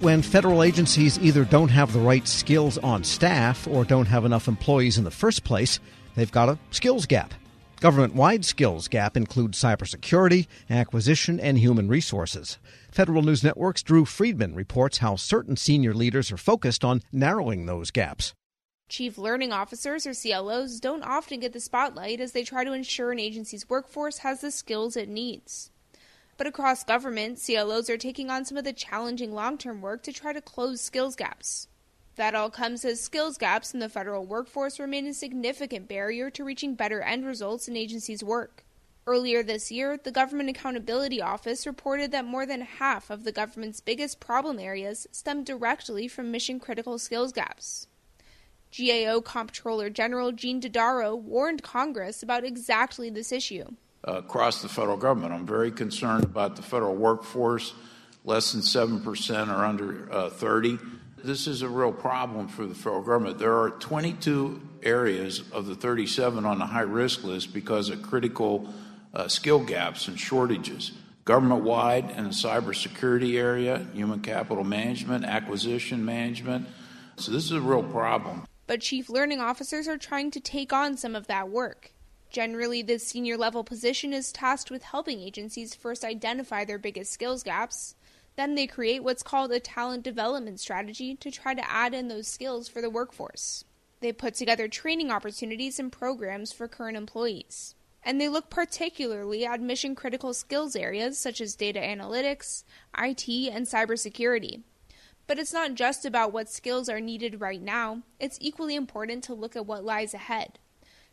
When federal agencies either don't have the right skills on staff or don't have enough employees in the first place, they've got a skills gap. Government wide skills gap includes cybersecurity, acquisition, and human resources. Federal News Network's Drew Friedman reports how certain senior leaders are focused on narrowing those gaps. Chief Learning Officers, or CLOs, don't often get the spotlight as they try to ensure an agency's workforce has the skills it needs. But across government, CLOs are taking on some of the challenging long term work to try to close skills gaps. That all comes as skills gaps in the federal workforce remain a significant barrier to reaching better end results in agencies' work. Earlier this year, the Government Accountability Office reported that more than half of the government's biggest problem areas stem directly from mission critical skills gaps. GAO Comptroller General Gene Dodaro warned Congress about exactly this issue across the federal government. I'm very concerned about the federal workforce. Less than 7% are under uh, 30. This is a real problem for the federal government. There are 22 areas of the 37 on the high risk list because of critical uh, skill gaps and shortages. Government wide in the cybersecurity area, human capital management, acquisition management. So, this is a real problem. But chief learning officers are trying to take on some of that work. Generally, the senior level position is tasked with helping agencies first identify their biggest skills gaps. Then they create what's called a talent development strategy to try to add in those skills for the workforce. They put together training opportunities and programs for current employees. And they look particularly at mission critical skills areas such as data analytics, IT, and cybersecurity. But it's not just about what skills are needed right now, it's equally important to look at what lies ahead.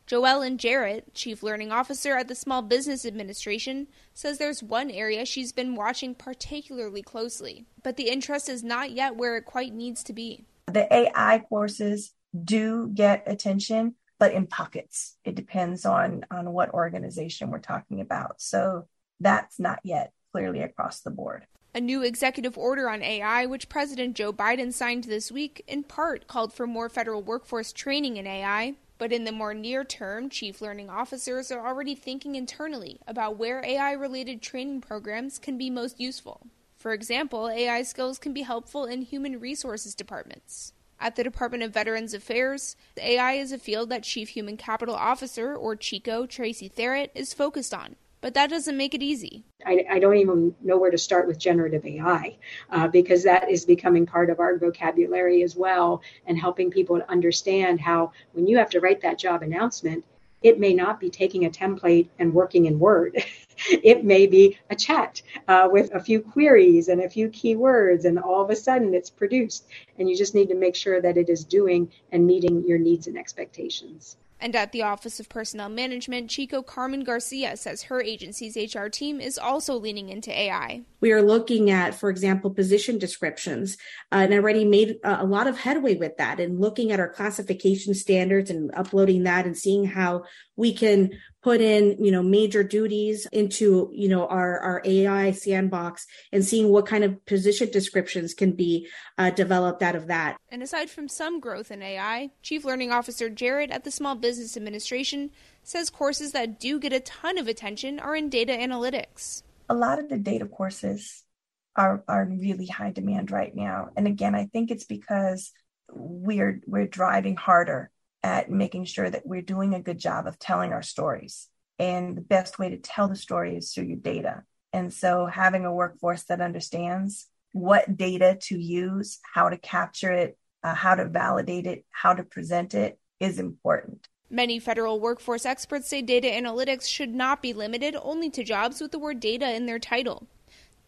Joellen Jarrett, Chief Learning Officer at the Small Business Administration, says there's one area she's been watching particularly closely, but the interest is not yet where it quite needs to be. The AI courses do get attention, but in pockets. It depends on, on what organization we're talking about. So that's not yet clearly across the board. A new executive order on AI, which President Joe Biden signed this week, in part called for more federal workforce training in AI. But in the more near term, chief learning officers are already thinking internally about where AI related training programs can be most useful. For example, AI skills can be helpful in human resources departments. At the Department of Veterans Affairs, AI is a field that Chief Human Capital Officer, or CHCO, Tracey Therit, is focused on but that doesn't make it easy. I, I don't even know where to start with generative AI uh, because that is becoming part of our vocabulary as well and helping people to understand how when you have to write that job announcement, it may not be taking a template and working in Word. it may be a chat uh, with a few queries and a few keywords, and all of a sudden it's produced. And you just need to make sure that it is doing and meeting your needs and expectations. And at the Office of Personnel Management, CHCO Carmen Garcia says her agency's HR team is also leaning into AI. We are looking at, for example, position descriptions uh, and already made a lot of headway with that and looking at our classification standards and uploading that and seeing how we can put in you know major duties into you know our our ai sandbox and seeing what kind of position descriptions can be uh, developed out of that. And aside from some growth in ai chief learning officer Jarrett at the small business administration says courses that do get a ton of attention are in data analytics. A lot of the data courses are are in really high demand right now. And again i think it's because we're we're driving harder at making sure that we're doing a good job of telling our stories. And the best way to tell the story is through your data. And so having a workforce that understands what data to use, how to capture it, uh, how to validate it, how to present it is important. Many federal workforce experts say data analytics should not be limited only to jobs with the word data in their title.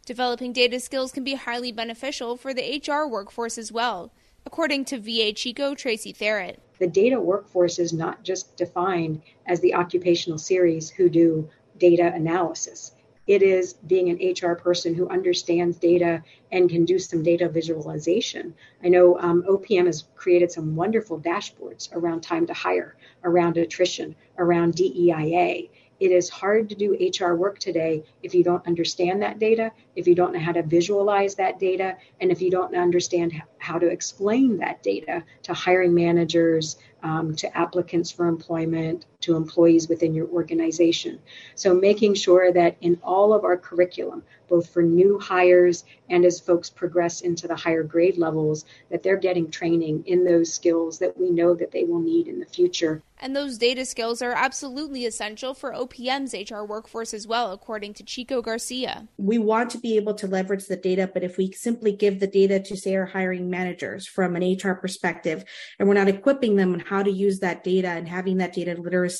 Developing data skills can be highly beneficial for the HR workforce as well, according to VA CHCO Tracey Therit the data workforce is not just defined as the occupational series who do data analysis. It is being an HR person who understands data and can do some data visualization. I know um, OPM has created some wonderful dashboards around time to hire, around attrition, around DEIA. It is hard to do HR work today if you don't understand that data, if you don't know how to visualize that data, and if you don't understand how to explain that data to hiring managers, um, to applicants for employment, to employees within your organization. So, making sure that in all of our curriculum, both for new hires and as folks progress into the higher grade levels, that they're getting training in those skills that we know that they will need in the future. And those data skills are absolutely essential for OPM's HR workforce as well, according to CHCO Garcia. We want to be able to leverage the data, but if we simply give the data to, say, our hiring managers from an HR perspective, and we're not equipping them on how to use that data and having that data literacy,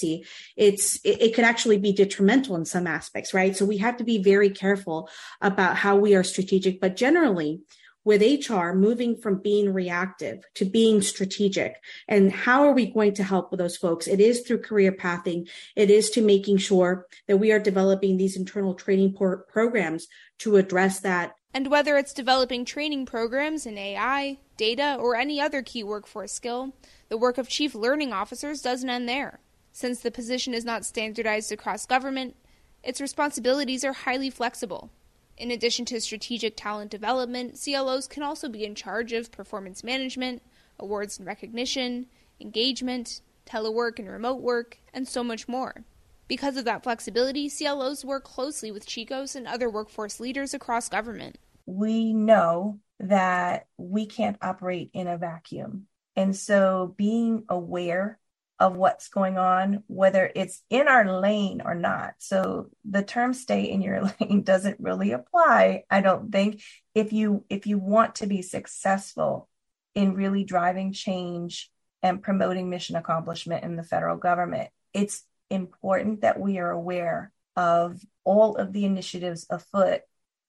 it's it, it could actually be detrimental in some aspects, right? So we have to be very careful about how we are strategic, but generally, with HR moving from being reactive to being strategic. And how are we going to help those folks? It is through career pathing. It is to making sure that we are developing these internal training programs to address that. And whether it's developing training programs in AI, data, or any other key workforce skill, the work of chief learning officers doesn't end there. Since the position is not standardized across government, its responsibilities are highly flexible. In addition to strategic talent development, CLOs can also be in charge of performance management, awards and recognition, engagement, telework and remote work, and so much more. Because of that flexibility, CLOs work closely with CHCOs and other workforce leaders across government. We know that we can't operate in a vacuum. And so being aware of what's going on, whether it's in our lane or not. So the term stay in your lane doesn't really apply, I don't think. If you if you want to be successful in really driving change and promoting mission accomplishment in the federal government, it's important that we are aware of all of the initiatives afoot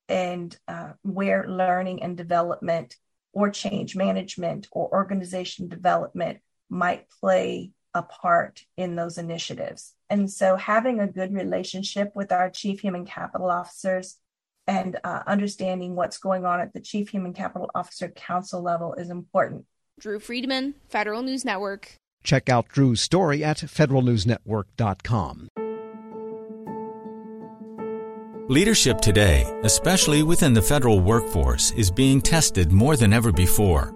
and uh, where learning and development or change management or organization development might play a part in those initiatives. And so having a good relationship with our chief human capital officers and uh, understanding what's going on at the chief human capital officer council level is important. Drew Friedman, Federal News Network. Check out Drew's story at federalnewsnetwork.com. Leadership today, especially within the federal workforce, is being tested more than ever before.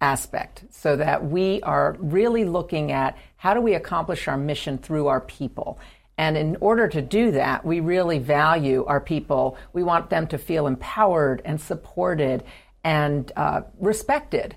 aspect so that we are really looking at how do we accomplish our mission through our people. And in order to do that, we really value our people. We want them to feel empowered and supported and uh, respected